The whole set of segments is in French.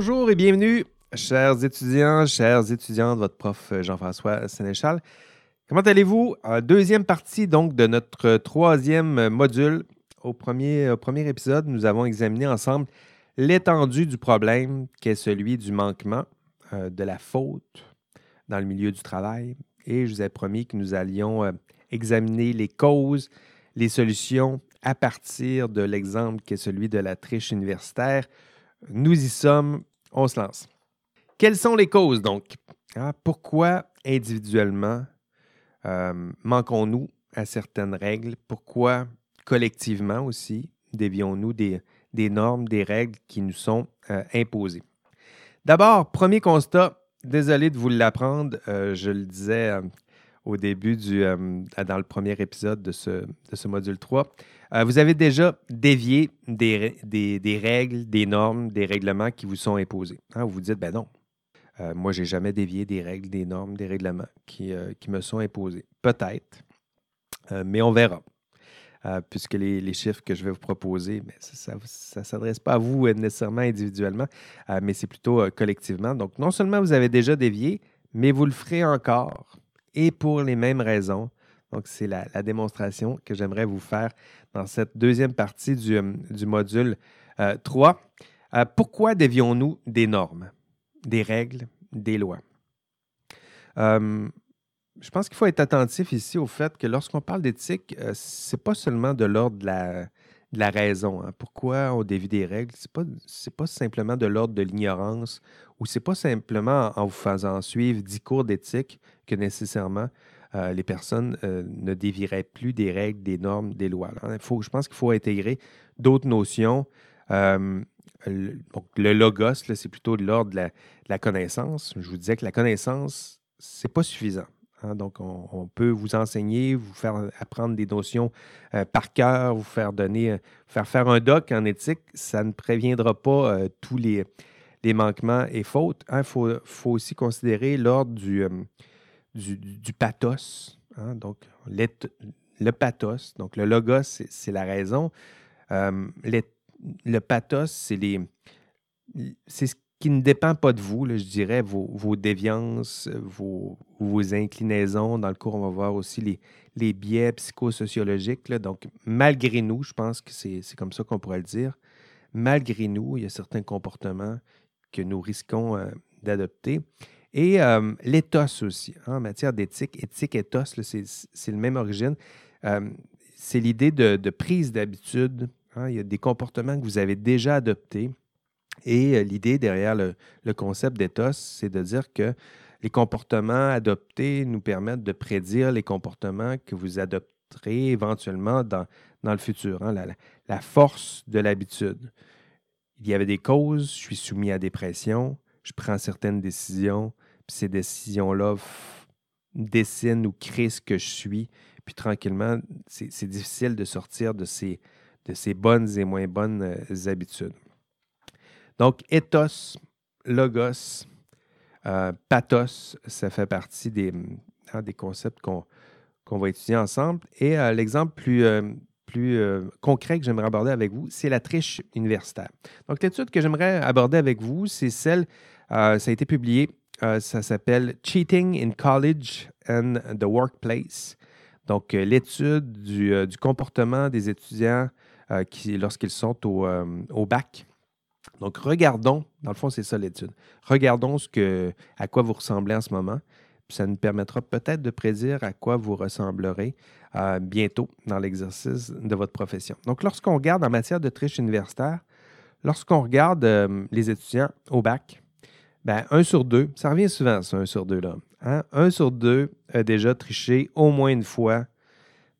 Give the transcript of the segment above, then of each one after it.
Bonjour et bienvenue, chers étudiants, chères étudiantes, votre prof euh, Jean-François Sénéchal. Comment allez-vous? Deuxième partie donc de notre troisième module. Au premier, premier épisode, nous avons examiné ensemble l'étendue du problème qui est celui du manquement, euh, de la faute dans le milieu du travail. Et je vous ai promis que nous allions euh, examiner les causes, les solutions à partir de l'exemple qui est celui de la triche universitaire. Nous y sommes, on se lance. Quelles sont les causes donc? Ah, pourquoi individuellement euh, manquons-nous à certaines règles? Pourquoi collectivement aussi dévions-nous des, normes, des règles qui nous sont euh, imposées? D'abord, premier constat, désolé de vous l'apprendre, euh, je le disais au début du, dans le premier épisode de ce, de ce module 3. vous avez déjà dévié des, des, règles, des normes, des règlements qui vous sont imposés. Hein, vous vous dites, ben non, euh, moi, je n'ai jamais dévié des règles, des normes, des règlements qui, euh, me sont imposés. Peut-être, euh, mais on verra. puisque les, chiffres que je vais vous proposer, mais ça ne s'adresse pas à vous nécessairement individuellement, mais c'est plutôt collectivement. Donc, non seulement vous avez déjà dévié, mais vous le ferez encore et pour les mêmes raisons. Donc, c'est la, démonstration que j'aimerais vous faire dans cette deuxième partie du, du module 3. pourquoi dévions-nous des normes? des règles, des lois? Euh, je pense qu'il faut être attentif ici au fait que lorsqu'on parle d'éthique, euh, ce n'est pas seulement de l'ordre de la, raison. Hein. Pourquoi on dévie des règles? Ce n'est pas, pas simplement de l'ordre de l'ignorance ou ce n'est pas simplement en vous faisant suivre dix cours d'éthique que nécessairement euh, les personnes ne dévieraient plus des règles, des normes, des lois. il faut, je pense qu'il faut intégrer d'autres notions donc, le logos, c'est plutôt de l'ordre de, la, connaissance. Je vous disais que la connaissance, c'est pas suffisant. Hein. Donc, on, peut vous enseigner, vous faire apprendre des notions euh, par cœur, vous faire donner, euh, faire faire un doc en éthique. Ça ne préviendra pas euh, tous les, manquements et fautes. Il hein. faut, aussi considérer l'ordre du, pathos. Hein. Donc, le pathos, donc le logos, c'est la raison. Le pathos, c'est les. C'est ce qui ne dépend pas de vous, je dirais, vos, déviances, vos, vos, inclinaisons. Dans le cours, on va voir aussi les, les biais psychosociologiques. Donc, malgré nous, je pense que c'est comme ça qu'on pourrait le dire, malgré nous, il y a certains comportements que nous risquons euh, d'adopter. Et euh, l'éthos aussi, hein, en matière d'éthique. Éthique, ethos, c'est le même origine. Euh, c'est l'idée de, de, prise d'habitude Hein, il y a des comportements que vous avez déjà adoptés. Et euh, l'idée derrière le, concept d'ethos, c'est de dire que les comportements adoptés nous permettent de prédire les comportements que vous adopterez éventuellement dans, dans le futur. Hein, la, force de l'habitude. Il y avait des causes, je suis soumis à des pressions, je prends certaines décisions, puis ces décisions-là dessinent ou créent ce que je suis. Puis tranquillement, c'est difficile de sortir de ces, de ses bonnes et moins bonnes euh, habitudes. Donc, ethos, logos, euh, pathos, ça fait partie des, hein, des concepts qu'on va étudier ensemble. Et euh, l'exemple plus, plus concret que j'aimerais aborder avec vous, c'est la triche universitaire. Donc, l'étude que j'aimerais aborder avec vous, c'est celle, ça a été publié, ça s'appelle Cheating in College and the Workplace. Donc, l'étude du, comportement des étudiants euh, lorsqu'ils sont euh, au, bac. Donc, regardons, dans le fond, c'est ça l'étude. Regardons ce que, à quoi vous ressemblez en ce moment. ça nous permettra peut-être de prédire à quoi vous ressemblerez euh, bientôt dans l'exercice de votre profession. Donc, lorsqu'on regarde en matière de triche universitaire, lorsqu'on regarde les étudiants au bac, ben, un sur deux, ça revient souvent, ça, un sur deux, là. Hein? Un sur deux a déjà triché au moins une fois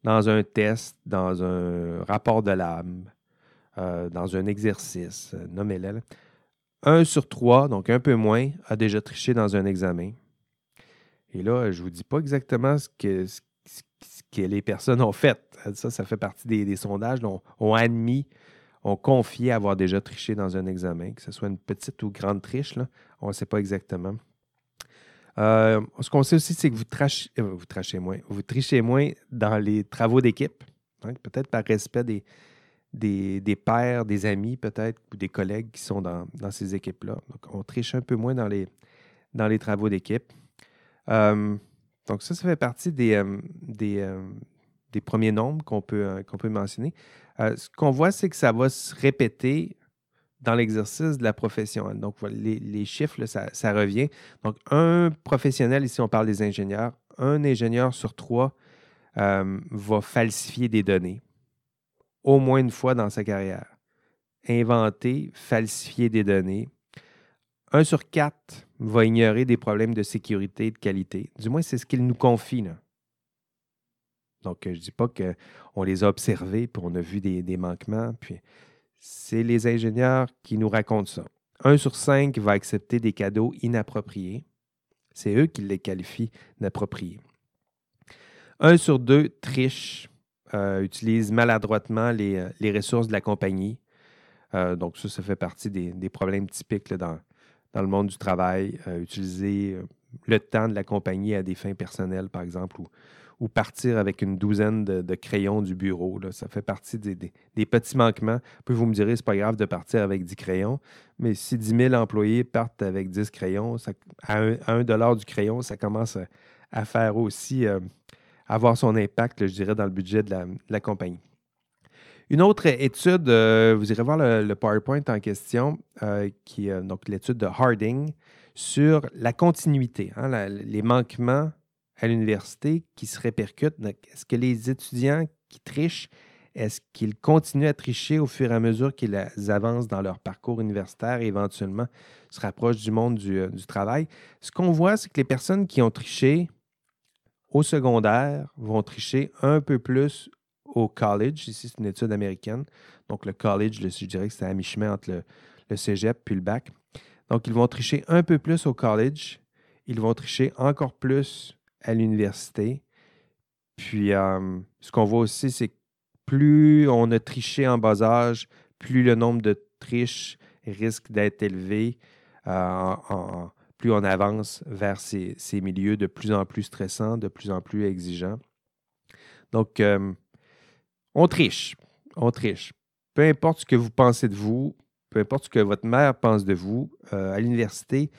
dans un test, dans un rapport de l'âme, euh, dans un exercice, euh, nommez-le. Un sur trois, donc un peu moins, a déjà triché dans un examen. Et là, je ne vous dis pas exactement ce que, les personnes ont fait. Ça, ça fait partie des, sondages. On, ont admis, ont confié avoir déjà triché dans un examen, que ce soit une petite ou grande triche, on ne sait pas exactement. Euh, ce qu'on sait aussi, c'est que vous, trachez, moins. Vous trichez moins dans les travaux d'équipe. Hein, peut-être par respect des, des, des pairs, des amis peut-être, ou des collègues qui sont dans, ces équipes-là. Donc, on triche un peu moins dans les, les travaux d'équipe. Euh, donc, ça, ça fait partie des, euh, euh, premiers nombres qu'on peut, mentionner. ce qu'on voit, c'est que ça va se répéter dans l'exercice de la profession. Donc, les, chiffres, ça, ça, revient. Donc, un professionnel, ici, on parle des ingénieurs, un ingénieur sur trois va falsifier des données au moins une fois dans sa carrière. Inventer, falsifier des données. Un sur quatre va ignorer des problèmes de sécurité et de qualité. Du moins, c'est ce qu'il nous confie. Donc, je ne dis pas qu'on les a observés puis on a vu des, des manquements. Puis, c'est les ingénieurs qui nous racontent ça. Un sur cinq va accepter des cadeaux inappropriés. C'est eux qui les qualifient d'appropriés. Un sur deux triche euh, utilise maladroitement les, euh, les, ressources de la compagnie. Euh, donc, ça, ça fait partie des, des problèmes typiques dans, dans, le monde du travail. utiliser le temps de la compagnie à des fins personnelles, par exemple, ou, ou partir avec une douzaine de, crayons du bureau. Là. Ça fait partie des, des, petits manquements. Puis vous me direz, c'est pas grave de partir avec 10 crayons, mais si 10 000 employés partent avec 10 crayons, ça, à, un, dollar du crayon, ça commence à, faire aussi avoir son impact, je dirais, dans le budget de la, compagnie. Une autre étude, euh, vous irez voir le, PowerPoint en question, euh, qui est donc l'étude de Harding sur la continuité, hein, les manquements à l'université qui se répercutent. Est-ce que les étudiants qui trichent, est-ce qu'ils continuent à tricher au fur et à mesure qu'ils avancent dans leur parcours universitaire et éventuellement se rapprochent du monde euh, du travail? Ce qu'on voit, c'est que les personnes qui ont triché au secondaire vont tricher un peu plus au college. Ici, c'est une étude américaine. Donc, le college, je dirais que c'est à mi-chemin entre le, cégep puis le bac. Donc, ils vont tricher un peu plus au college. Ils vont tricher encore plus à l'université. Puis, euh, ce qu'on voit aussi, c'est que plus on a triché en bas âge, plus le nombre de triches risque d'être élevé euh, en, plus on avance vers ces, milieux de plus en plus stressants, de plus en plus exigeants. Donc, euh, on triche, on triche. Peu importe ce que vous pensez de vous, peu importe ce que votre mère pense de vous, euh, à l'université,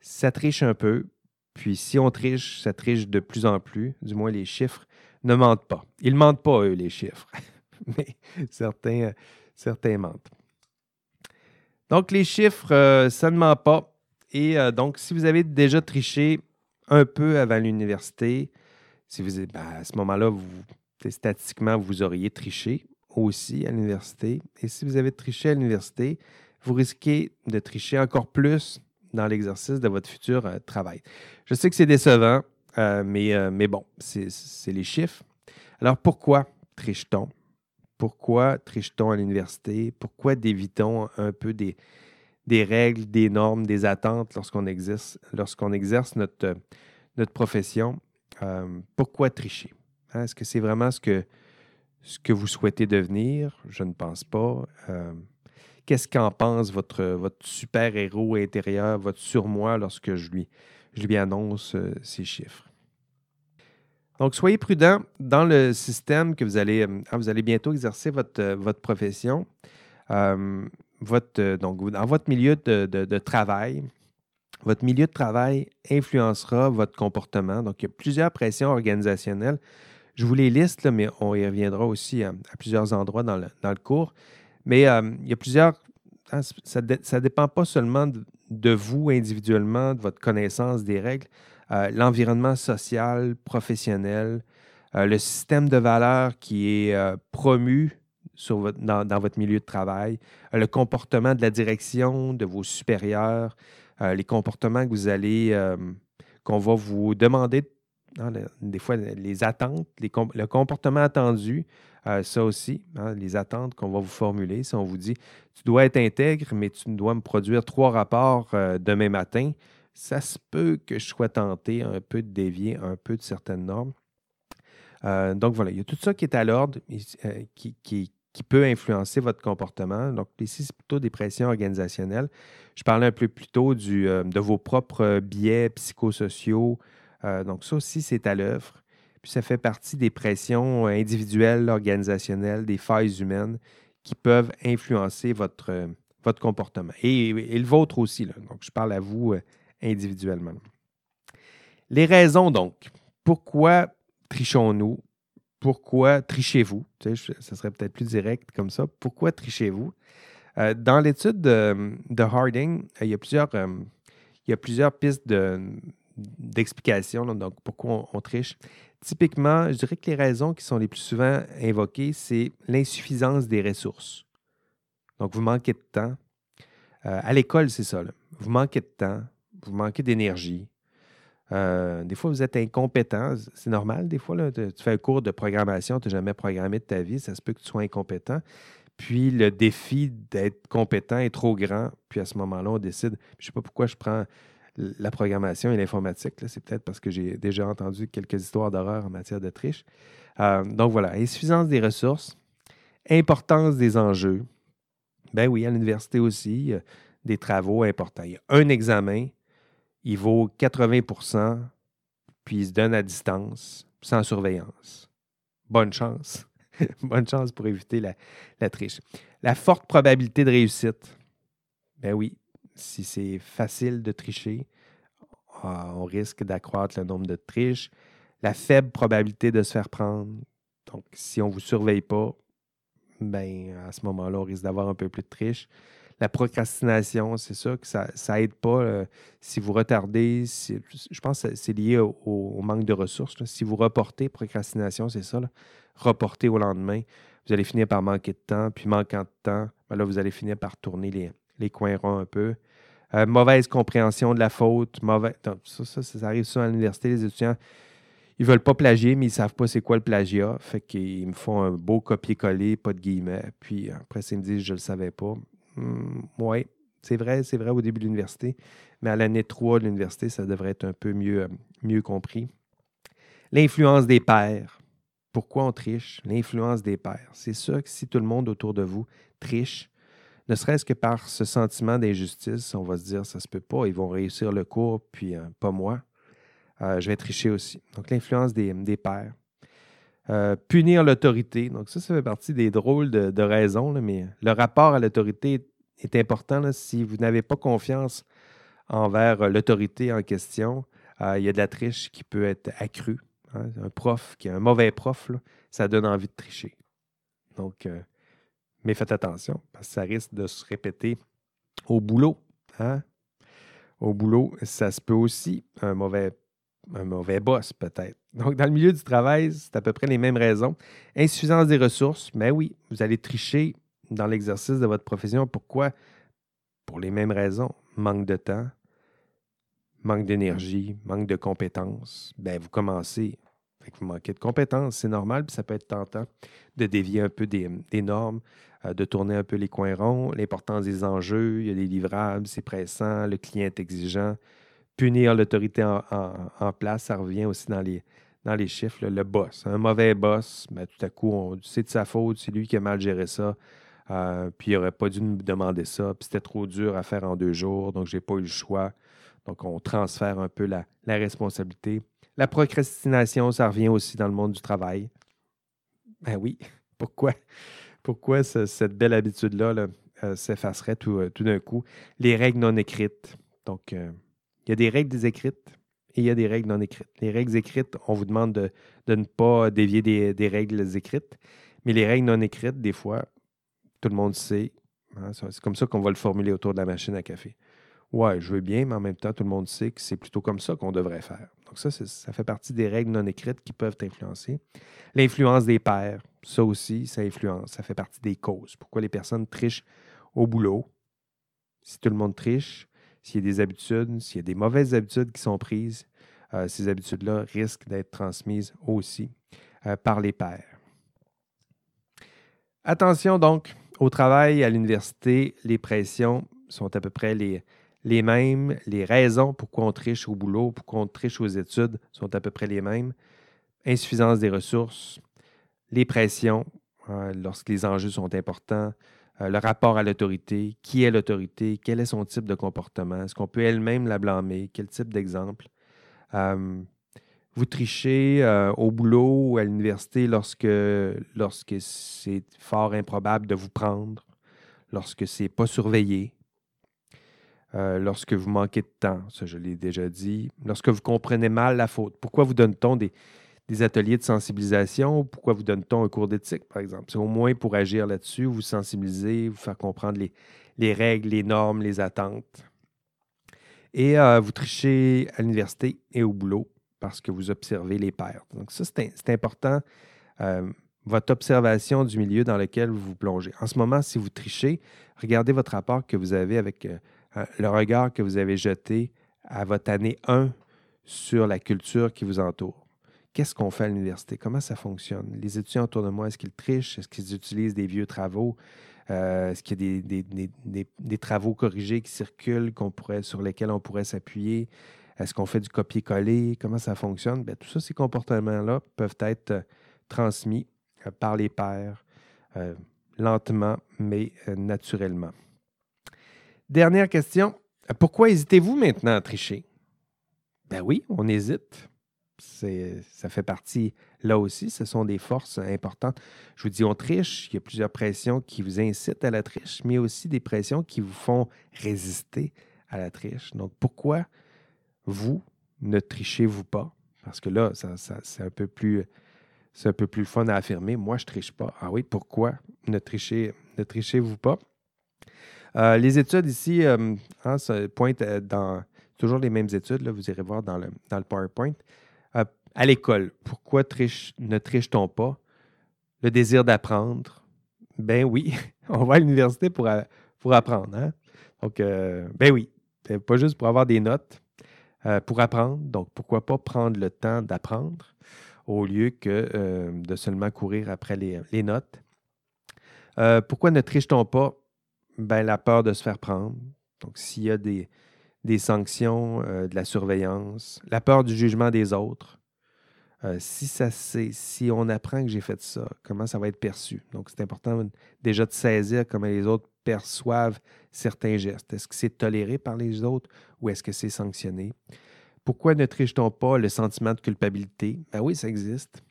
ça triche un peu. Puis si on triche, ça triche de plus en plus. Du moins, les chiffres ne mentent pas. Ils ne mentent pas, eux, les chiffres. Mais euh, certains mentent. Donc, les chiffres, ça ne ment pas. Et euh, donc, si vous avez déjà triché un peu avant l'université, si vous ben, à ce moment-là, vous, statistiquement, vous auriez triché aussi à l'université. Et si vous avez triché à l'université, vous risquez de tricher encore plus dans l'exercice de votre futur euh, travail. Je sais que c'est décevant, euh, mais, mais bon, c'est les chiffres. Alors pourquoi triche-t-on? Pourquoi triche-t-on à l'université? Pourquoi dévitons un peu des, des règles, des normes, des attentes lorsqu'on exerce, exerce notre, notre profession. Euh, pourquoi tricher? Hein, est-ce que c'est vraiment ce que, ce que vous souhaitez devenir? Je ne pense pas. Euh, qu'est-ce qu'en pense votre, votre super-héros intérieur, votre surmoi, lorsque je lui, je lui annonce euh, ces chiffres? Donc, soyez prudent dans le système que vous allez, vous allez bientôt exercer votre, votre profession votre, euh, donc, dans votre milieu de, travail, votre milieu de travail influencera votre comportement. Donc, il y a plusieurs pressions organisationnelles. Je vous les liste, mais on y reviendra aussi à, plusieurs endroits dans le, cours. Mais euh, il y a plusieurs. Hein, ça ne dépend pas seulement de, vous individuellement, de votre connaissance des règles. Euh, l'environnement social, professionnel, le système de valeurs qui est promu dans, votre milieu de travail, euh, le comportement de la direction, de vos supérieurs, euh, les comportements que vous allez, euh, qu'on va vous demander, hein, des fois les attentes, le comportement attendu, ça aussi, hein, les attentes qu'on va vous formuler. Si on vous dit, tu dois être intègre, mais tu dois me produire trois rapports demain matin, ça se peut que je sois tenté un peu de dévier un peu de certaines normes. donc voilà, il y a tout ça qui est à l'ordre, qui, qui, qui peut influencer votre comportement. Donc, ici, c'est plutôt des pressions organisationnelles. Je parlais un peu plus tôt euh, de vos propres biais psychosociaux. Euh, donc, ça aussi, c'est à l'œuvre. Puis, ça fait partie des pressions individuelles, organisationnelles, des failles humaines qui peuvent influencer votre, votre comportement et, le vôtre aussi. Donc, je parle à vous euh, individuellement. Les raisons, donc. Pourquoi trichons-nous? Pourquoi trichez-vous? Ce serait peut-être plus direct comme ça. Pourquoi trichez-vous? Euh, dans l'étude de, Harding, il y a plusieurs, il y a plusieurs pistes d'explication, donc pourquoi on, triche. Typiquement, je dirais que les raisons qui sont les plus souvent invoquées, c'est l'insuffisance des ressources. Donc, vous manquez de temps. Euh, à l'école, c'est ça. Vous manquez de temps, vous manquez d'énergie. Euh, des fois, vous êtes incompétent. C'est normal, des fois. tu fais un cours de programmation, tu n'as jamais programmé de ta vie, ça se peut que tu sois incompétent. Puis le défi d'être compétent est trop grand. Puis à ce moment-là, on décide. Je ne sais pas pourquoi je prends la programmation et l'informatique. C'est peut-être parce que j'ai déjà entendu quelques histoires d'horreur en matière de triche. Euh, donc voilà, insuffisance des ressources, importance des enjeux. Ben oui, à l'université aussi, des travaux importants. Il y a un examen, il vaut 80% puis il se donne à distance, sans surveillance. Bonne chance. Bonne chance pour éviter la, triche. La forte probabilité de réussite. Ben oui, si c'est facile de tricher, ah, on risque d'accroître le nombre de triches. La faible probabilité de se faire prendre. Donc, si on ne vous surveille pas, ben, à ce moment-là, on risque d'avoir un peu plus de triche. La procrastination, c'est ça que ça n'aide pas. Euh, si vous retardez, je pense que c'est lié au, manque de ressources. Si vous reportez, procrastination, c'est ça reporter au lendemain, vous allez finir par manquer de temps, puis manquant de temps, ben là, vous allez finir par tourner les, les coins ronds un peu. Euh, mauvaise compréhension de la faute. Mauvais... ça, ça, ça, arrive souvent à l'université, les étudiants, ils ne veulent pas plagier, mais ils ne savent pas c'est quoi le plagiat. Fait qu'ils me font un beau copier-coller, pas de guillemets. Puis après, ils me disent je ne le savais pas. Hmm, oui, c'est vrai, c'est vrai au début de l'université. Mais à l'année 3 de l'université, ça devrait être un peu mieux, euh, mieux compris. L'influence des pairs. Pourquoi on triche? L'influence des pairs. C'est sûr que si tout le monde autour de vous triche, ne serait-ce que par ce sentiment d'injustice, on va se dire, ça se peut pas, ils vont réussir le cours, puis euh, pas moi. Euh, je vais tricher aussi. Donc, l'influence des, des pairs. Euh, punir l'autorité. Donc, ça, ça fait partie des drôles de, raisons, mais le rapport à l'autorité est important. si vous n'avez pas confiance envers l'autorité en question, il y a de la triche qui peut être accrue. Hein, un prof qui est un mauvais prof, ça donne envie de tricher. Donc, euh, mais faites attention, parce que ça risque de se répéter au boulot. Hein. Au boulot, ça se peut aussi, un mauvais, un mauvais boss peut-être. Donc, dans le milieu du travail, c'est à peu près les mêmes raisons. Insuffisance des ressources, mais oui, vous allez tricher dans l'exercice de votre profession. Pourquoi? Pour les mêmes raisons. Manque de temps, manque d'énergie, manque de compétences. Ben, vous commencez vous manquez de compétences, c'est normal, puis ça peut être tentant de dévier un peu des, normes, euh, de tourner un peu les coins ronds, l'importance des enjeux, il y a des livrables, c'est pressant, le client est exigeant. Punir l'autorité en, place, ça revient aussi dans les, dans les chiffres. le boss, un mauvais boss, ben, tout à coup, c'est de sa faute, c'est lui qui a mal géré ça. Euh, puis il n'aurait pas dû me demander ça, puis c'était trop dur à faire en deux jours, donc je n'ai pas eu le choix. Donc on transfère un peu la, la responsabilité. La procrastination, ça revient aussi dans le monde du travail. Ben oui, pourquoi, pourquoi cette belle habitude-là euh, s'effacerait euh, tout, d'un coup? Les règles non écrites. Donc, il y a des règles écrites et il y a des règles non écrites. Les règles écrites, on vous demande de, ne pas dévier des, règles écrites, mais les règles non écrites, des fois, tout le monde sait. Hein, c'est comme ça qu'on va le formuler autour de la machine à café. Ouais, je veux bien, mais en même temps, tout le monde sait que c'est plutôt comme ça qu'on devrait faire. Donc, ça, ça fait partie des règles non écrites qui peuvent influencer. L'influence des pairs, ça aussi, ça influence. Ça fait partie des causes. Pourquoi les personnes trichent au boulot? Si tout le monde triche, s'il y a des habitudes, s'il y a des mauvaises habitudes qui sont prises, euh, ces habitudes-là risquent d'être transmises aussi euh, par les pairs. Attention donc, au travail, à l'université, les pressions sont à peu près les, les mêmes. Les raisons pourquoi on triche au boulot, pourquoi on triche aux études sont à peu près les mêmes. Insuffisance des ressources, les pressions hein, lorsque les enjeux sont importants, euh, le rapport à l'autorité, qui est l'autorité, quel est son type de comportement, est-ce qu'on peut elle-même la blâmer, quel type d'exemple. Euh, vous trichez euh, au boulot ou à l'université lorsque, lorsque c'est fort improbable de vous prendre, lorsque c'est pas surveillé, lorsque vous manquez de temps, ça je l'ai déjà dit, lorsque vous comprenez mal la faute. Pourquoi vous donne-t-on des, ateliers de sensibilisation? Pourquoi vous donne-t-on un cours d'éthique, par exemple? C'est au moins pour agir là-dessus, vous sensibiliser, vous faire comprendre les, règles, les normes, les attentes. Et euh, vous trichez à l'université et au boulot parce que vous observez les pairs. Donc ça, c'est important, euh, votre observation du milieu dans lequel vous vous plongez. En ce moment, si vous trichez, regardez votre rapport que vous avez avec euh, le regard que vous avez jeté à votre année 1 sur la culture qui vous entoure. Qu'est-ce qu'on fait à l'université? Comment ça fonctionne? Les étudiants autour de moi, est-ce qu'ils trichent? Est-ce qu'ils utilisent des vieux travaux? Euh, est-ce qu'il y a des, travaux corrigés qui circulent pourrait, sur lesquels on pourrait s'appuyer? Est-ce qu'on fait du copier-coller? Comment ça fonctionne? Bien, tout ça, ces comportements-là peuvent être euh, transmis par les pairs lentement, mais naturellement. Dernière question. Pourquoi hésitez-vous maintenant à tricher? Ben oui, on hésite. Ça fait partie là aussi. Ce sont des forces importantes. Je vous dis, on triche. Il y a plusieurs pressions qui vous incitent à la triche, mais aussi des pressions qui vous font résister à la triche. Donc, pourquoi vous ne trichez-vous pas? Parce que là, c'est un peu plus c'est un peu plus fun à affirmer. Moi, je ne triche pas. Ah oui, pourquoi ne trichez, ne trichez-vous pas? Euh, les études ici, euh, hein, ça pointe euh, dans toujours les mêmes études, vous irez voir dans le PowerPoint. À l'école, pourquoi ne triche-t-on pas? Le désir d'apprendre? Ben oui, on va à l'université pour, pour apprendre. Hein? Donc, ben oui, pas juste pour avoir des notes, pour apprendre. Donc, pourquoi pas prendre le temps d'apprendre au lieu que de seulement courir après les, notes? pourquoi ne triche-t-on pas? ben, la peur de se faire prendre. Donc, s'il y a des, des sanctions, euh, de la surveillance, la peur du jugement des autres. Euh, si ça si on apprend que j'ai fait ça, comment ça va être perçu? Donc, c'est important déjà de saisir comment les autres perçoivent certains gestes. Est-ce que c'est toléré par les autres ou est-ce que c'est sanctionné? Pourquoi ne triche-t-on pas le sentiment de culpabilité? Ben oui, ça existe.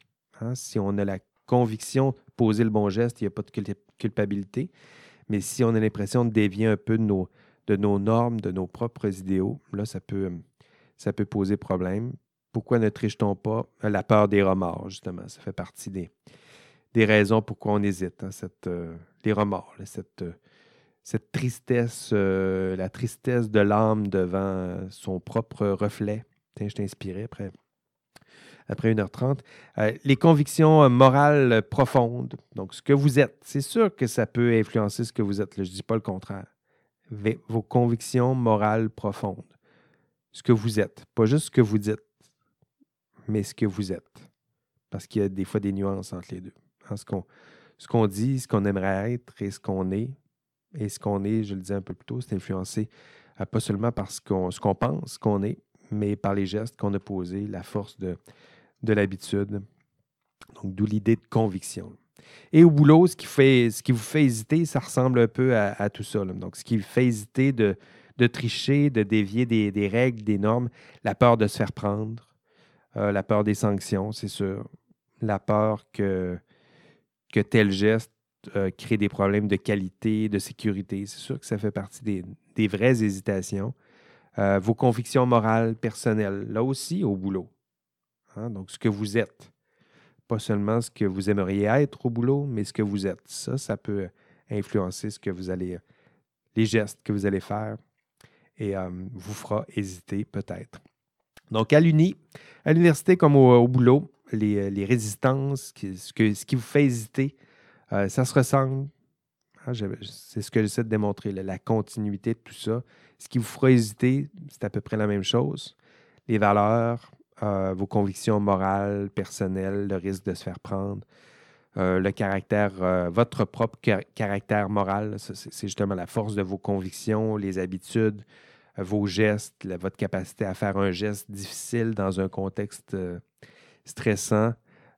Hein? Si on a la conviction de poser le bon geste, il n'y a pas de culpabilité. Mais si on a l'impression de dévier un peu de nos, de nos normes, de nos propres idéaux, là, ça peut, ça peut poser problème. Pourquoi ne triche-t-on pas? La peur des remords, justement? Ça fait partie des, des raisons pourquoi on hésite. Hein, cette, euh, les remords, cette, euh, cette tristesse, euh, la tristesse de l'âme devant son propre reflet. Tiens, je t'ai inspiré après après 1h30. Euh, les convictions morales profondes, donc ce que vous êtes, c'est sûr que ça peut influencer ce que vous êtes. je ne dis pas le contraire. Vos convictions morales profondes, ce que vous êtes, pas juste ce que vous dites, mais ce que vous êtes. Parce qu'il y a des fois des nuances entre les deux. Hein, ce qu'on dit, ce qu'on aimerait être et ce qu'on est. Et ce qu'on est, je le disais un peu plus tôt, c'est influencé euh, pas seulement par ce qu'on pense qu'on est, mais par les gestes qu'on a posés, la force de, de l'habitude. Donc, d'où l'idée de conviction. Et au boulot, ce qui, fait, ce qui vous fait hésiter, ça ressemble un peu à, tout ça. Donc, ce qui vous fait hésiter de, de tricher, de dévier des, règles, des normes, la peur de se faire prendre, euh, la peur des sanctions, c'est sûr, la peur que, tel geste euh, crée des problèmes de qualité, de sécurité. C'est sûr que ça fait partie des, vraies hésitations. Euh, vos convictions morales, personnelles, là aussi au boulot. Hein, donc, ce que vous êtes. Pas seulement ce que vous aimeriez être au boulot, mais ce que vous êtes. Ça, ça peut influencer ce que vous allez, les gestes que vous allez faire et vous fera hésiter peut-être. Donc, à l'Uni, à l'université comme au, boulot, les, résistances, ce, que, ce, qui vous fait hésiter, euh, ça se ressemble. Hein, c'est ce que j'essaie de démontrer, la continuité de tout ça. Ce qui vous fera hésiter, c'est à peu près la même chose. Les valeurs, euh, vos convictions morales, personnelles, le risque de se faire prendre, euh, le caractère, euh, votre propre caractère moral, c'est justement la force de vos convictions, les habitudes, vos gestes, votre capacité à faire un geste difficile dans un contexte stressant,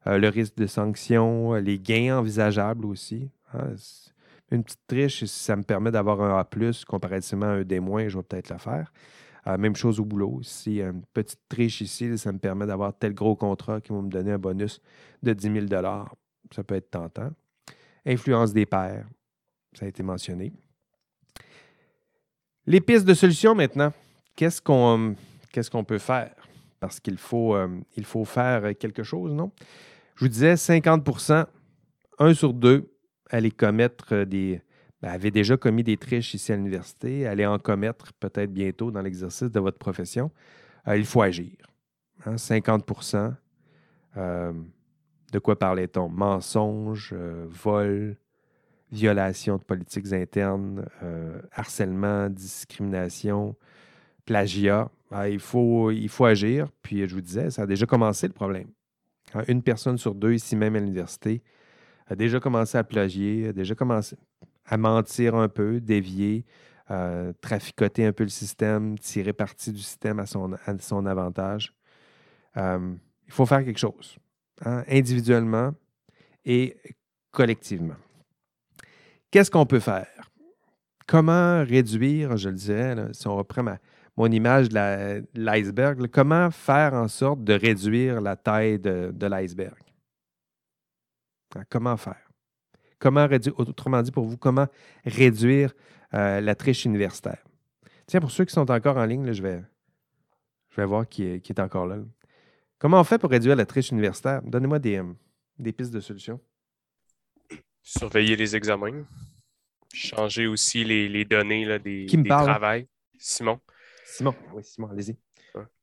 le risque de sanction, les gains envisageables aussi. Hein. Une petite triche, si ça me permet d'avoir un A, comparativement à un D-, je vais peut-être le faire. même chose au boulot. Si une petite triche ici, ça me permet d'avoir tel gros contrat qui va me donner un bonus de 10 000 Ça peut être tentant. Influence des pairs, ça a été mentionné. Les pistes de solutions maintenant. Qu'est-ce qu'on qu'est-ce qu'on peut faire? Parce qu'il faut, euh, faut faire quelque chose, non? Je vous disais 50% un sur deux allait commettre des. Ben, avait déjà commis des triches ici à l'université, allait en commettre peut-être bientôt dans l'exercice de votre profession. Euh, il faut agir. 50% hein, euh, De quoi parlait-on? Mensonge, vol, violation de politiques internes, euh, harcèlement, discrimination, plagiat. Ah, il, faut, il faut agir. Puis je vous disais, ça a déjà commencé le problème. Hein, une personne sur deux ici même à l'université a déjà commencé à plagier, a déjà commencé à mentir un peu, dévier, euh, traficoter un peu le système, tirer parti du système à son, son avantage. Euh, il faut faire quelque chose, hein, individuellement et collectivement. Qu'est-ce qu'on peut faire? Comment réduire, je le disais, si on reprend mon image de l'iceberg, comment faire en sorte de réduire la taille de, l'iceberg? Hein, comment faire? Comment réduire, autrement dit pour vous, comment réduire euh, la triche universitaire? Tiens, pour ceux qui sont encore en ligne, je, vais, je vais voir qui est, encore là. Comment on fait pour réduire la triche universitaire? Donnez-moi des, des pistes de solutions surveiller les examens, changer aussi les, données là, des, Qui travails. Simon? Simon, oui, Simon, allez-y.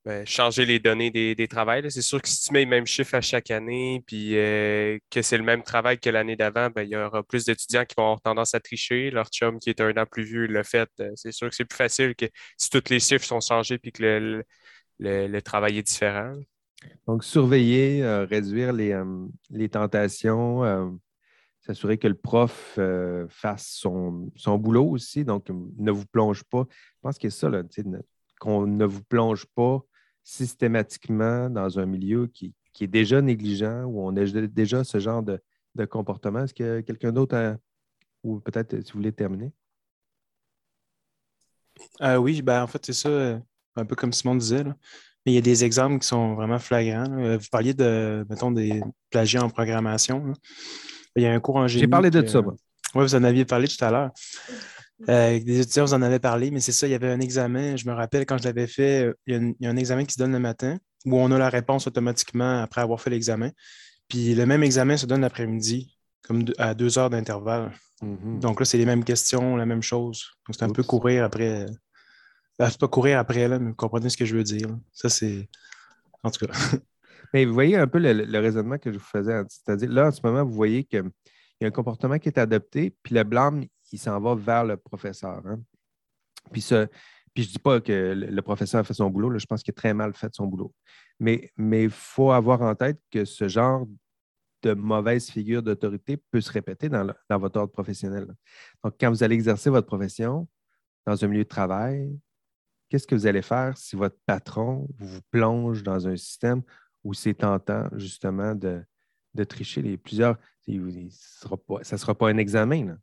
Ben, changer les données des, des travails. C'est sûr que si tu mets le même chiffre à chaque année, puis euh, que c'est le même travail que l'année d'avant, ben, il y aura plus d'étudiants qui vont avoir tendance à tricher. Leur chum qui est un an plus vieux le fait. Euh, c'est sûr que c'est plus facile que si tous les chiffres sont changés puis que le, travail est différent. Donc, surveiller, euh, réduire les, les tentations, s'assurer que le prof euh, fasse son, boulot aussi, donc ne vous plonge pas. Je pense que c'est ça, qu'on ne vous plonge pas systématiquement dans un milieu qui, est déjà négligent, où on a déjà ce genre de, comportement. Est-ce que quelqu'un d'autre a, ou peut-être si vous voulez terminer? Euh, oui, ben, en fait, c'est ça, euh, un peu comme Simon disait. Mais il y a des exemples qui sont vraiment flagrants. Vous parliez de, mettons, des plagiats en programmation. Il y a un cours en génie. J'ai parlé de ça, moi. Oui, vous en aviez parlé tout à l'heure. Euh, des étudiants, vous en avez parlé, mais c'est ça, il y avait un examen. Je me rappelle quand je l'avais fait, euh, il y, a un, examen qui se donne le matin où on a la réponse automatiquement après avoir fait l'examen. Puis le même examen se donne l'après-midi, comme à deux heures d'intervalle. Mm-hmm. Donc là, c'est les mêmes questions, la même chose. Donc c'est un peu courir après. Ben, c'est pas courir après, là, mais vous comprenez ce que je veux dire. Ça, c'est. En tout cas. Vous voyez un peu le, raisonnement que je vous faisais. C'est-à-dire, là, en ce moment, vous voyez qu'il y a un comportement qui est adopté, puis le blâme, il s'en va vers le professeur. Hein. Puis je ne dis pas que le professeur a fait son boulot, je pense qu'il a très mal fait son boulot. Mais il faut avoir en tête que ce genre de mauvaise figure d'autorité peut se répéter dans, dans, votre ordre professionnel. Donc, quand vous allez exercer votre profession dans un milieu de travail, qu'est-ce que vous allez faire si votre patron vous plonge dans un système où c'est tentant justement de, tricher les plusieurs. ça ne sera pas un examen,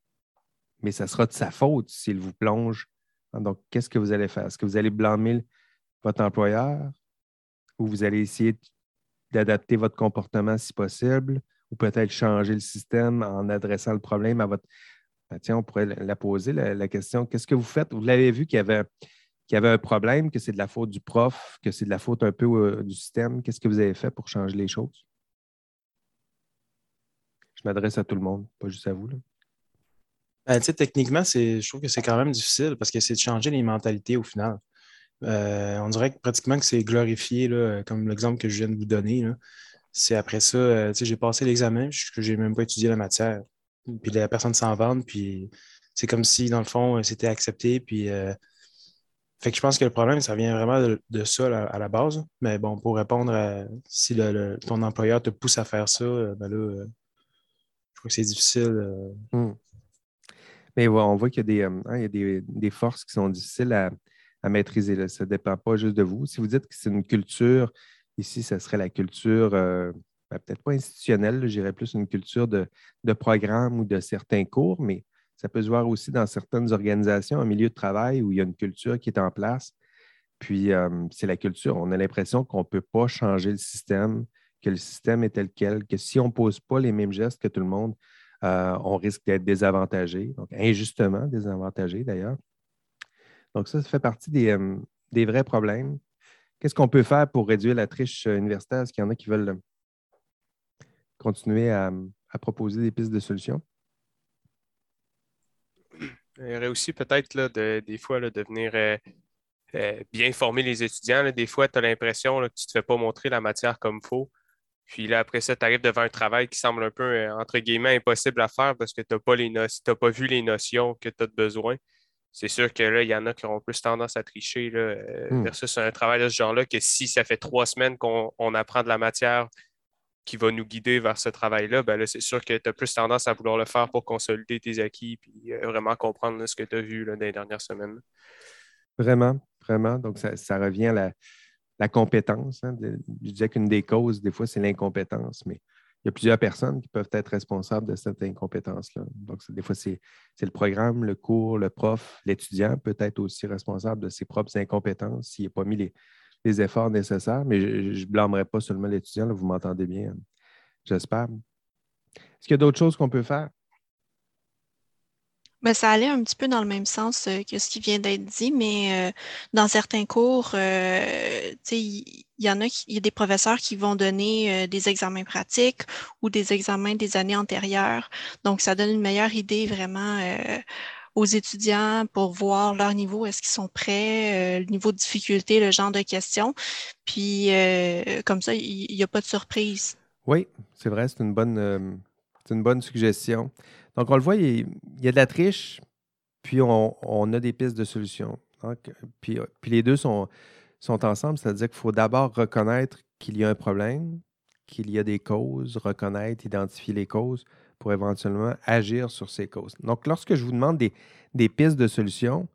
mais ça sera de sa faute s'il vous plonge. Donc, qu'est-ce que vous allez faire? Est-ce que vous allez blâmer votre employeur ou vous allez essayer d'adapter votre comportement si possible ou peut-être changer le système en adressant le problème à votre. Ben, tiens, on pourrait la poser, la question qu'est-ce que vous faites? Vous l'avez vu qu'il y avait qu'il y avait un problème, que c'est de la faute du prof, que c'est de la faute un peu euh, du système. Qu'est-ce que vous avez fait pour changer les choses? Je m'adresse à tout le monde, pas juste à vous. Ben, techniquement, je trouve que c'est quand même difficile parce que c'est de changer les mentalités au final. Euh, on dirait que pratiquement que c'est glorifié, là, comme l'exemple que je viens de vous donner. C'est après ça, euh, j'ai passé l'examen, que j'ai même pas étudié la matière. Puis la personne s'en vante, puis c'est comme si, dans le fond, c'était accepté, puis fait que je pense que le problème, ça vient vraiment de, ça à, la base. Mais bon, pour répondre à si ton employeur te pousse à faire ça, euh, ben là, euh, je crois que c'est difficile. Euh. Hmm. Mais on voit qu'il y a, des, hein, forces qui sont difficiles à, maîtriser. Ça ne dépend pas juste de vous. Si vous dites que c'est une culture, ici, ce serait la culture, ben, peut-être pas institutionnelle, j'irais plus une culture de, de programme ou de certains cours, mais ça peut se voir aussi dans certaines organisations, un milieu de travail où il y a une culture qui est en place. Puis, c'est la culture. On a l'impression qu'on ne peut pas changer le système, que le système est tel quel, que si on ne pose pas les mêmes gestes que tout le monde, on risque d'être désavantagé, donc injustement désavantagé d'ailleurs. Donc, ça, ça fait partie des, des vrais problèmes. Qu'est-ce qu'on peut faire pour réduire la triche universitaire? Est-ce qu'il y en a qui veulent continuer à, proposer des pistes de solutions? Il y aurait aussi peut-être des fois de venir euh, euh, bien former les étudiants. Des fois, tu as l'impression que tu ne te fais pas montrer la matière comme il faut. Puis là, après ça, tu arrives devant un travail qui semble un peu, euh, entre guillemets, impossible à faire parce que tu n'as pas, pas vu les notions que tu as besoin. C'est sûr que là, il y en a qui auront plus tendance à tricher là, hmm. versus un travail de ce genre-là que si ça fait trois semaines qu'on apprend de la matière qui va nous guider vers ce travail-là, ben là, c'est sûr que tu as plus tendance à vouloir le faire pour consolider tes acquis et euh, vraiment comprendre ce que tu as vu dans les dernières semaines. Vraiment, vraiment. Donc, ça, revient à la, compétence. Hein, je disais qu'une des causes, des fois, c'est l'incompétence, mais il y a plusieurs personnes qui peuvent être responsables de cette incompétence-là. Donc, des fois, c'est le programme, le cours, le prof, l'étudiant peut être aussi responsable de ses propres incompétences s'il n'a pas mis les, les efforts nécessaires, mais je ne blâmerai pas seulement l'étudiant, vous m'entendez bien, j'espère. Est-ce qu'il y a d'autres choses qu'on peut faire? Ben, ça allait un petit peu dans le même sens euh, que ce qui vient d'être dit, mais euh, dans certains cours, euh, il y, en a, il y a des professeurs qui vont donner des examens pratiques ou des examens des années antérieures. Donc, ça donne une meilleure idée vraiment aux étudiants pour voir leur niveau, est-ce qu'ils sont prêts, euh, le niveau de difficulté, le genre de questions. Puis euh, comme ça, il n'y a pas de surprise. Oui, c'est vrai, c'est une bonne, euh, une bonne suggestion. Donc, on le voit, il y, a de la triche, puis on, a des pistes de solutions. puis, puis les deux sont, sont ensemble, c'est-à-dire qu'il faut d'abord reconnaître qu'il y a un problème, qu'il y a des causes, reconnaître, identifier les causes pour éventuellement agir sur ces causes. Donc, lorsque je vous demande des, pistes de solutions,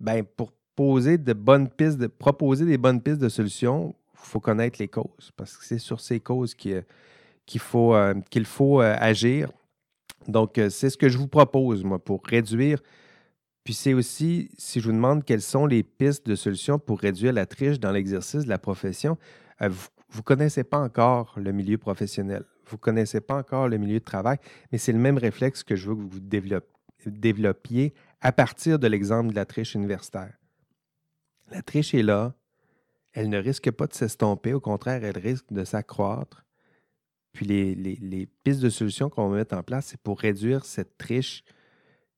ben, pour poser de bonnes pistes, de, proposer des bonnes pistes de solutions, il faut connaître les causes parce que c'est sur ces causes qu'il faut, euh, faut euh, agir. Donc, euh, c'est ce que je vous propose, moi, pour réduire. Puis c'est aussi, si je vous demande quelles sont les pistes de solutions pour réduire la triche dans l'exercice de la profession, vous ne connaissez pas encore le milieu professionnel vous ne connaissez pas encore le milieu de travail, mais c'est le même réflexe que je veux que vous développiez à partir de l'exemple de la triche universitaire. La triche est là, elle ne risque pas de s'estomper, au contraire, elle risque de s'accroître. Puis les, pistes de solutions qu'on va mettre en place, c'est pour réduire cette triche,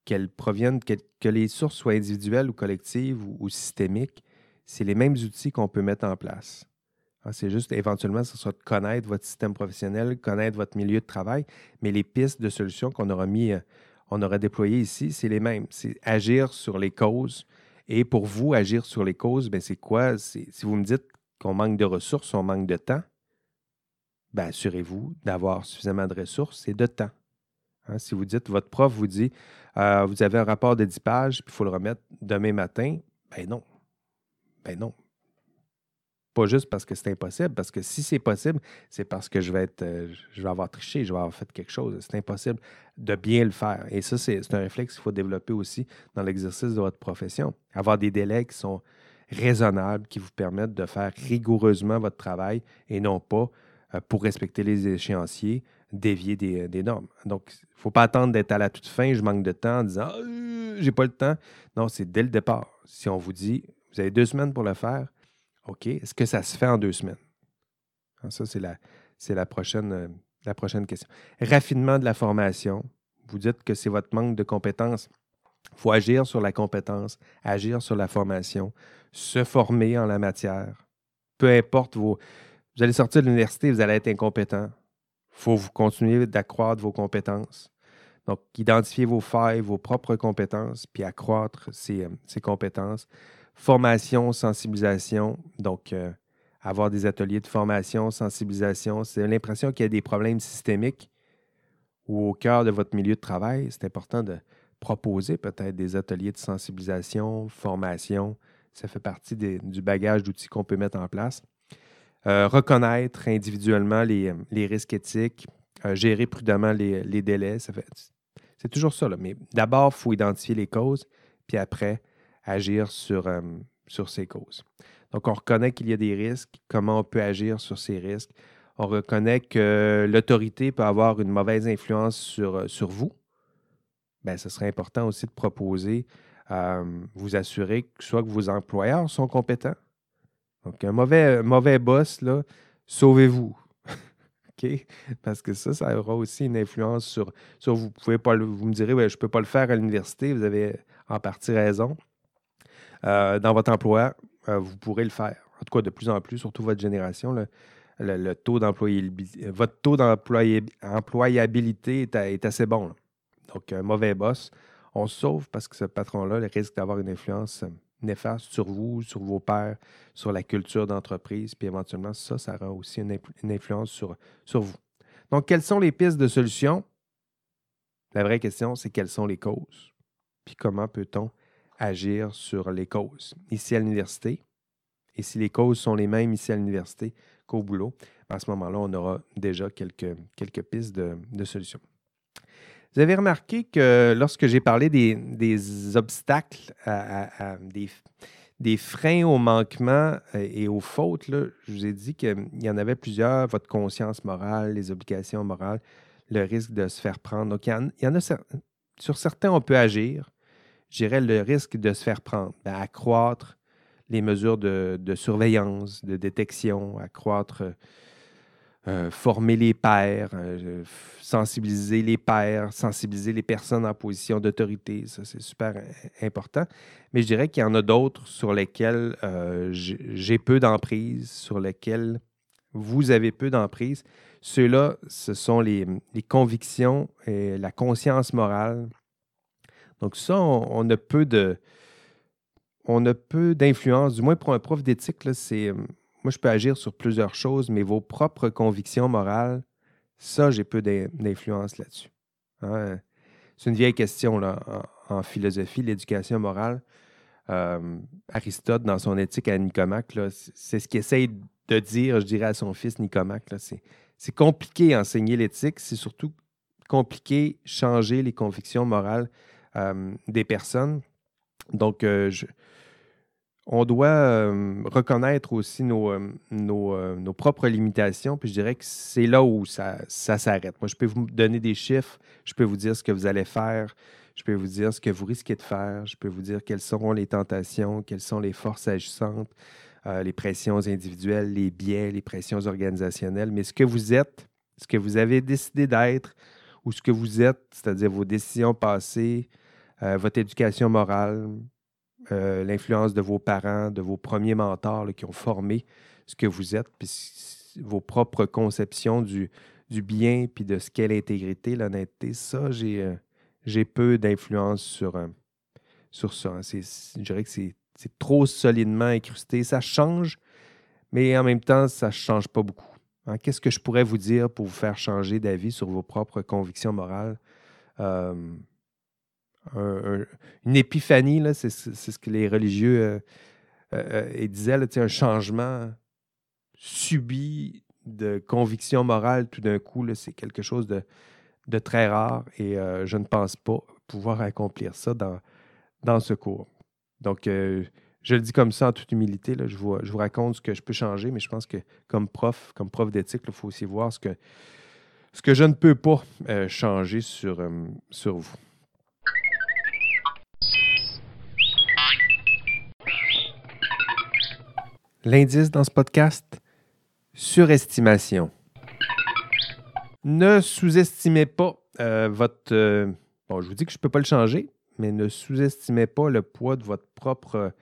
qu'elle provienne, que, les sources soient individuelles ou collectives ou systémiques. C'est les mêmes outils qu'on peut mettre en place. Ah, c'est juste éventuellement, ce sera de connaître votre système professionnel, connaître votre milieu de travail, mais les pistes de solutions qu'on aura mis, euh, on aura déployées ici, c'est les mêmes. C'est agir sur les causes. Et pour vous, agir sur les causes, ben, c'est quoi? Si vous me dites qu'on manque de ressources, on manque de temps, ben, assurez-vous d'avoir suffisamment de ressources et de temps. Hein, si vous dites, votre prof vous dit, euh, vous avez un rapport de 10 pages, puis il faut le remettre demain matin, ben non. Ben non. Pas juste parce que c'est impossible, parce que si c'est possible, c'est parce que je vais être, euh, je vais avoir triché, je vais avoir fait quelque chose. C'est impossible de bien le faire. Et ça, c'est un réflexe qu'il faut développer aussi dans l'exercice de votre profession. Avoir des délais qui sont raisonnables, qui vous permettent de faire rigoureusement votre travail et non pas, euh, pour respecter les échéanciers, dévier des, normes. Donc, il ne faut pas attendre d'être à la toute fin, je manque de temps en disant euh, j'ai pas le temps. Non, c'est dès le départ. Si on vous dit vous avez deux semaines pour le faire, OK, est-ce que ça se fait en deux semaines? Ah, ça, c'est la, la, prochaine, euh, la prochaine question. Raffinement de la formation. Vous dites que c'est votre manque de compétences. Il faut agir sur la compétence, agir sur la formation, se former en la matière. Peu importe vos. Vous allez sortir de l'université, vous allez être incompétent. Il faut vous continuer d'accroître vos compétences. Donc, identifier vos failles, vos propres compétences, puis accroître ces, euh, ces compétences formation, sensibilisation. Donc, euh, avoir des ateliers de formation, sensibilisation. C'est l'impression qu'il y a des problèmes systémiques ou au cœur de votre milieu de travail. C'est important de proposer peut-être des ateliers de sensibilisation, formation. Ça fait partie du bagage d'outils qu'on peut mettre en place. Euh, reconnaître individuellement les, risques éthiques, euh, gérer prudemment les, délais. c'est toujours ça. Mais d'abord, il faut identifier les causes, puis après, agir sur, euh, sur ces causes. Donc, on reconnaît qu'il y a des risques, comment on peut agir sur ces risques? On reconnaît que l'autorité peut avoir une mauvaise influence sur, sur vous. Bien, ce serait important aussi de proposer, vous assurer que soit que vos employeurs sont compétents. Donc, un mauvais, boss, là, sauvez-vous. OK? Parce que ça, ça aura aussi une influence sur, vous. Me direz, je ne peux pas le faire à l'université. Vous avez en partie raison. Euh, dans votre emploi, euh, vous pourrez le faire. En tout cas, de plus en plus, surtout votre génération, le, votre taux d'employabilité est, assez bon. Donc, un mauvais boss, on se sauve parce que ce patron-là risque d'avoir une influence néfaste sur vous, sur vos pairs, sur la culture d'entreprise, puis éventuellement, ça, ça aura aussi une, influence sur vous. Donc, quelles sont les pistes de solution? La vraie question, c'est quelles sont les causes? Puis comment peut-on agir sur les causes ici à l'université? Et si les causes sont les mêmes ici à l'université qu'au boulot, à ce moment-là, on aura déjà quelques, quelques pistes de, solutions. Vous avez remarqué que lorsque j'ai parlé des, obstacles, des, freins au manquement et aux fautes, je vous ai dit qu'il y en avait plusieurs, votre conscience morale, les obligations morales, le risque de se faire prendre. Donc, il y en, a, sur certains, on peut agir. Dirais le risque de se faire prendre, ben, accroître les mesures de, surveillance, de détection, accroître euh, former les pères, euh, sensibiliser les pères, sensibiliser les personnes en position d'autorité. Ça, c'est super important. Mais je dirais qu'il y en a d'autres sur lesquels euh, j'ai peu d'emprise, sur lesquels vous avez peu d'emprise. Ceux-là, ce sont les, convictions et la conscience morale. Donc ça, on, a peu d'influence, du moins pour un prof d'éthique, c'est moi, je peux agir sur plusieurs choses, mais vos propres convictions morales, ça, j'ai peu d'influence là-dessus. Hein. C'est une vieille question là, en, philosophie, l'éducation morale. Euh, Aristote, dans son éthique à Nicomaque, c'est ce qu'il essaye de dire, je dirais, à son fils Nicomaque. C'est compliqué enseigner l'éthique, c'est surtout compliqué changer les convictions morales euh, des personnes. Donc, euh, on doit euh, reconnaître aussi nos, euh, euh, nos, propres limitations. Puis je dirais que c'est là où ça, s'arrête. Moi, je peux vous donner des chiffres, je peux vous dire ce que vous allez faire, je peux vous dire ce que vous risquez de faire, je peux vous dire quelles seront les tentations, quelles sont les forces agissantes, les pressions individuelles, les biais, les pressions organisationnelles. Mais ce que vous êtes, ce que vous avez décidé d'être, ou ce que vous êtes, c'est-à-dire vos décisions passées, votre éducation morale, euh, l'influence de vos parents, de vos premiers mentors qui ont formé ce que vous êtes, puis vos propres conceptions du, bien, puis de ce qu'est l'intégrité, l'honnêteté, ça, j'ai euh, peu d'influence sur, euh, sur ça. Hein. Je dirais que c'est trop solidement incrusté. Ça change, mais en même temps, ça ne change pas beaucoup. Hein. Qu'est-ce que je pourrais vous dire pour vous faire changer d'avis sur vos propres convictions morales? Une épiphanie, c'est, ce que les religieux euh, euh, euh disaient, un changement subi de conviction morale tout d'un coup, c'est quelque chose de, très rare et je ne pense pas pouvoir accomplir ça dans, dans ce cours. Donc, je le dis comme ça en toute humilité, là, je, vous, je vous raconte ce que je peux changer, mais je pense que comme prof, comme prof d'éthique, il faut aussi voir ce que, ce que je ne peux pas changer sur, sur vous. L'indice dans ce podcast, surestimation. Ne sous-estimez pas euh, votre... Euh, bon, je vous dis que je ne peux pas le changer, mais ne sous-estimez pas le poids de votre propre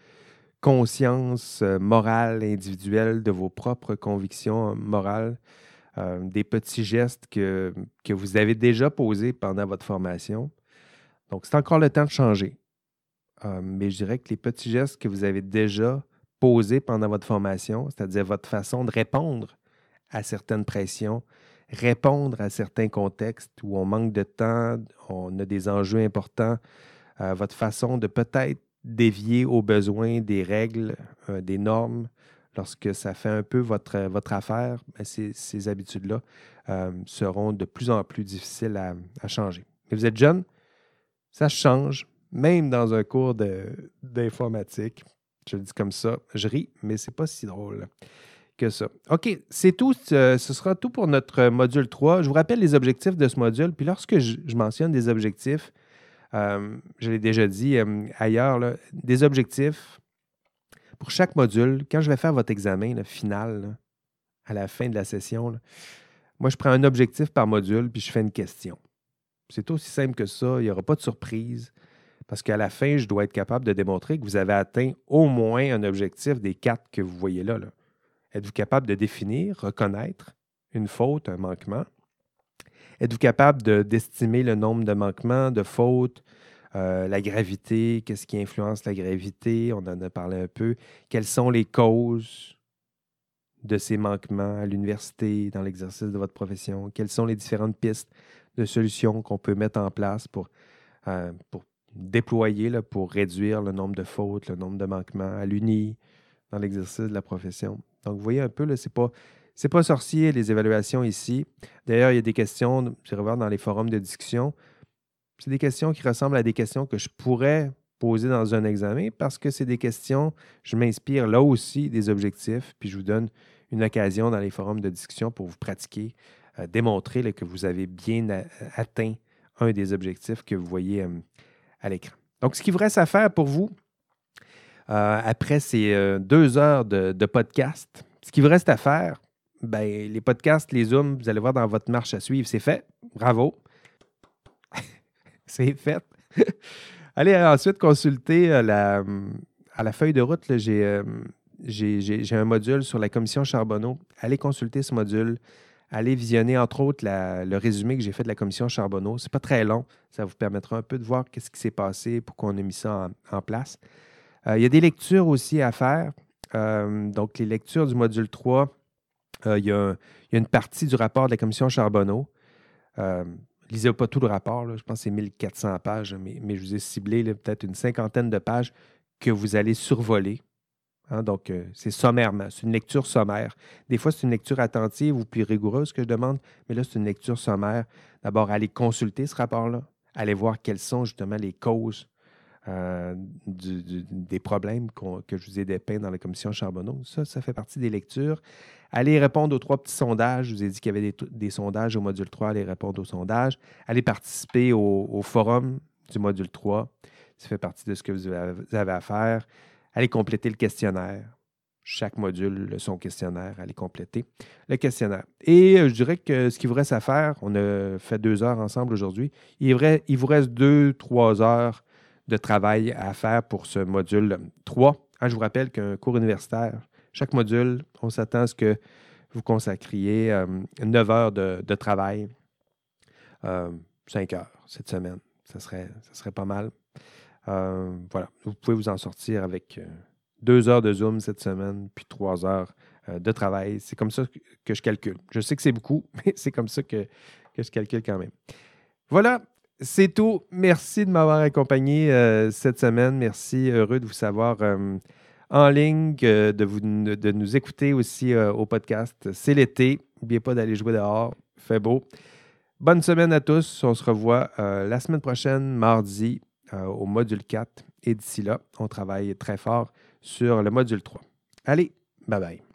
conscience euh, morale, individuelle, de vos propres convictions morales, des petits gestes que, que vous avez déjà posés pendant votre formation. Donc, c'est encore le temps de changer. mais je dirais que les petits gestes que vous avez déjà posé pendant votre formation, c'est-à-dire votre façon de répondre à certaines pressions, répondre à certains contextes où on manque de temps, on a des enjeux importants, euh, votre façon de peut-être dévier aux besoins des règles, euh, des normes, lorsque ça fait un peu votre, affaire, ben, ces, habitudes-là euh, seront de plus en plus difficiles à, à, changer. Mais vous êtes jeune, ça change, même dans un cours d'informatique Je le dis comme ça. Je ris, mais c'est pas si drôle que ça. OK, c'est tout. Ce sera tout pour notre module 3. Je vous rappelle les objectifs de ce module. Puis lorsque je, mentionne des objectifs, euh, je l'ai déjà dit euh, ailleurs, des objectifs pour chaque module. Quand je vais faire votre examen final, à la fin de la session, moi, je prends un objectif par module, puis je fais une question. C'est aussi simple que ça. Il n'y aura pas de surprise. Parce qu'à la fin, je dois être capable de démontrer que vous avez atteint au moins un objectif des quatre que vous voyez là. Êtes-vous capable de définir, reconnaître une faute, un manquement? Êtes-vous capable d'estimer le nombre de manquements, de fautes, euh, la gravité, qu'est-ce qui influence la gravité? On en a parlé un peu. Quelles sont les causes de ces manquements à l'université, dans l'exercice de votre profession? Quelles sont les différentes pistes de solutions qu'on peut mettre en place pour, euh, pour déployer pour réduire le nombre de fautes, le nombre de manquements à l'UNI dans l'exercice de la profession. Donc, vous voyez un peu, ce n'est pas, pas sorcier les évaluations ici. D'ailleurs, il y a des questions, je vais voir dans les forums de discussion, c'est des questions qui ressemblent à des questions que je pourrais poser dans un examen parce que c'est des questions, je m'inspire là aussi des objectifs, puis je vous donne une occasion dans les forums de discussion pour vous pratiquer, euh, démontrer que vous avez bien atteint un des objectifs que vous voyez euh, l'écran. Donc, ce qu'il vous reste à faire pour vous, euh, après ces euh, deux heures de, podcast, ce qu'il vous reste à faire, ben, les podcasts, les Zooms, vous allez voir dans votre marche à suivre, c'est fait. Bravo. c'est fait. allez ensuite consulter euh, la, à la feuille de route. J'ai un module sur la commission Charbonneau. Allez consulter ce module allez visionner, entre autres, le résumé que j'ai fait de la commission Charbonneau. Ce n'est pas très long. Ça vous permettra un peu de voir qu'est-ce qui s'est passé, pourquoi on a mis ça en, place. Euh, il y a des lectures aussi à faire. Euh, donc, les lectures du module 3, euh, il, y a une partie du rapport de la commission Charbonneau. lisez pas tout le rapport, je pense que c'est 1400 pages, mais, mais, je vous ai ciblé peut-être une cinquantaine de pages que vous allez survoler Hein, donc, euh, c'est sommairement, c'est une lecture sommaire. Des fois, c'est une lecture attentive ou plus rigoureuse que je demande, mais là, c'est une lecture sommaire. D'abord, aller consulter ce rapport-là, aller voir quelles sont justement les causes euh, des problèmes que je vous ai dépeints dans la commission Charbonneau. Ça, ça fait partie des lectures. Allez répondre aux trois petits sondages. Je vous ai dit qu'il y avait des, sondages au module 3. Allez répondre aux sondages. Allez participer au, au forum du module 3. Ça fait partie de ce que vous avez à faire. Allez compléter le questionnaire. Chaque module, son questionnaire, allez compléter le questionnaire. Et euh, je dirais que ce qu'il vous reste à faire, on a fait deux heures ensemble aujourd'hui, il, vous reste deux, trois heures de travail à faire pour ce module 3. Ah, je vous rappelle qu'un cours universitaire, chaque module, on s'attend à ce que vous consacriez 9 euh, heures de, travail, euh, 5 heures cette semaine. Ça ça serait pas mal. Euh, voilà, vous pouvez vous en sortir avec euh, deux heures de Zoom cette semaine, puis trois heures euh, de travail. C'est comme ça que je calcule. Je sais que c'est beaucoup, mais c'est comme ça que, je calcule quand même. Voilà, c'est tout. Merci de m'avoir accompagné cette semaine. Merci, heureux de vous savoir en ligne, de, de nous écouter aussi au podcast. C'est l'été. N'oubliez pas d'aller jouer dehors. Fait beau. Bonne semaine à tous. On se revoit la semaine prochaine, mardi, euh, au module 4. Et d'ici là, on travaille très fort sur le module 3. Allez, bye bye.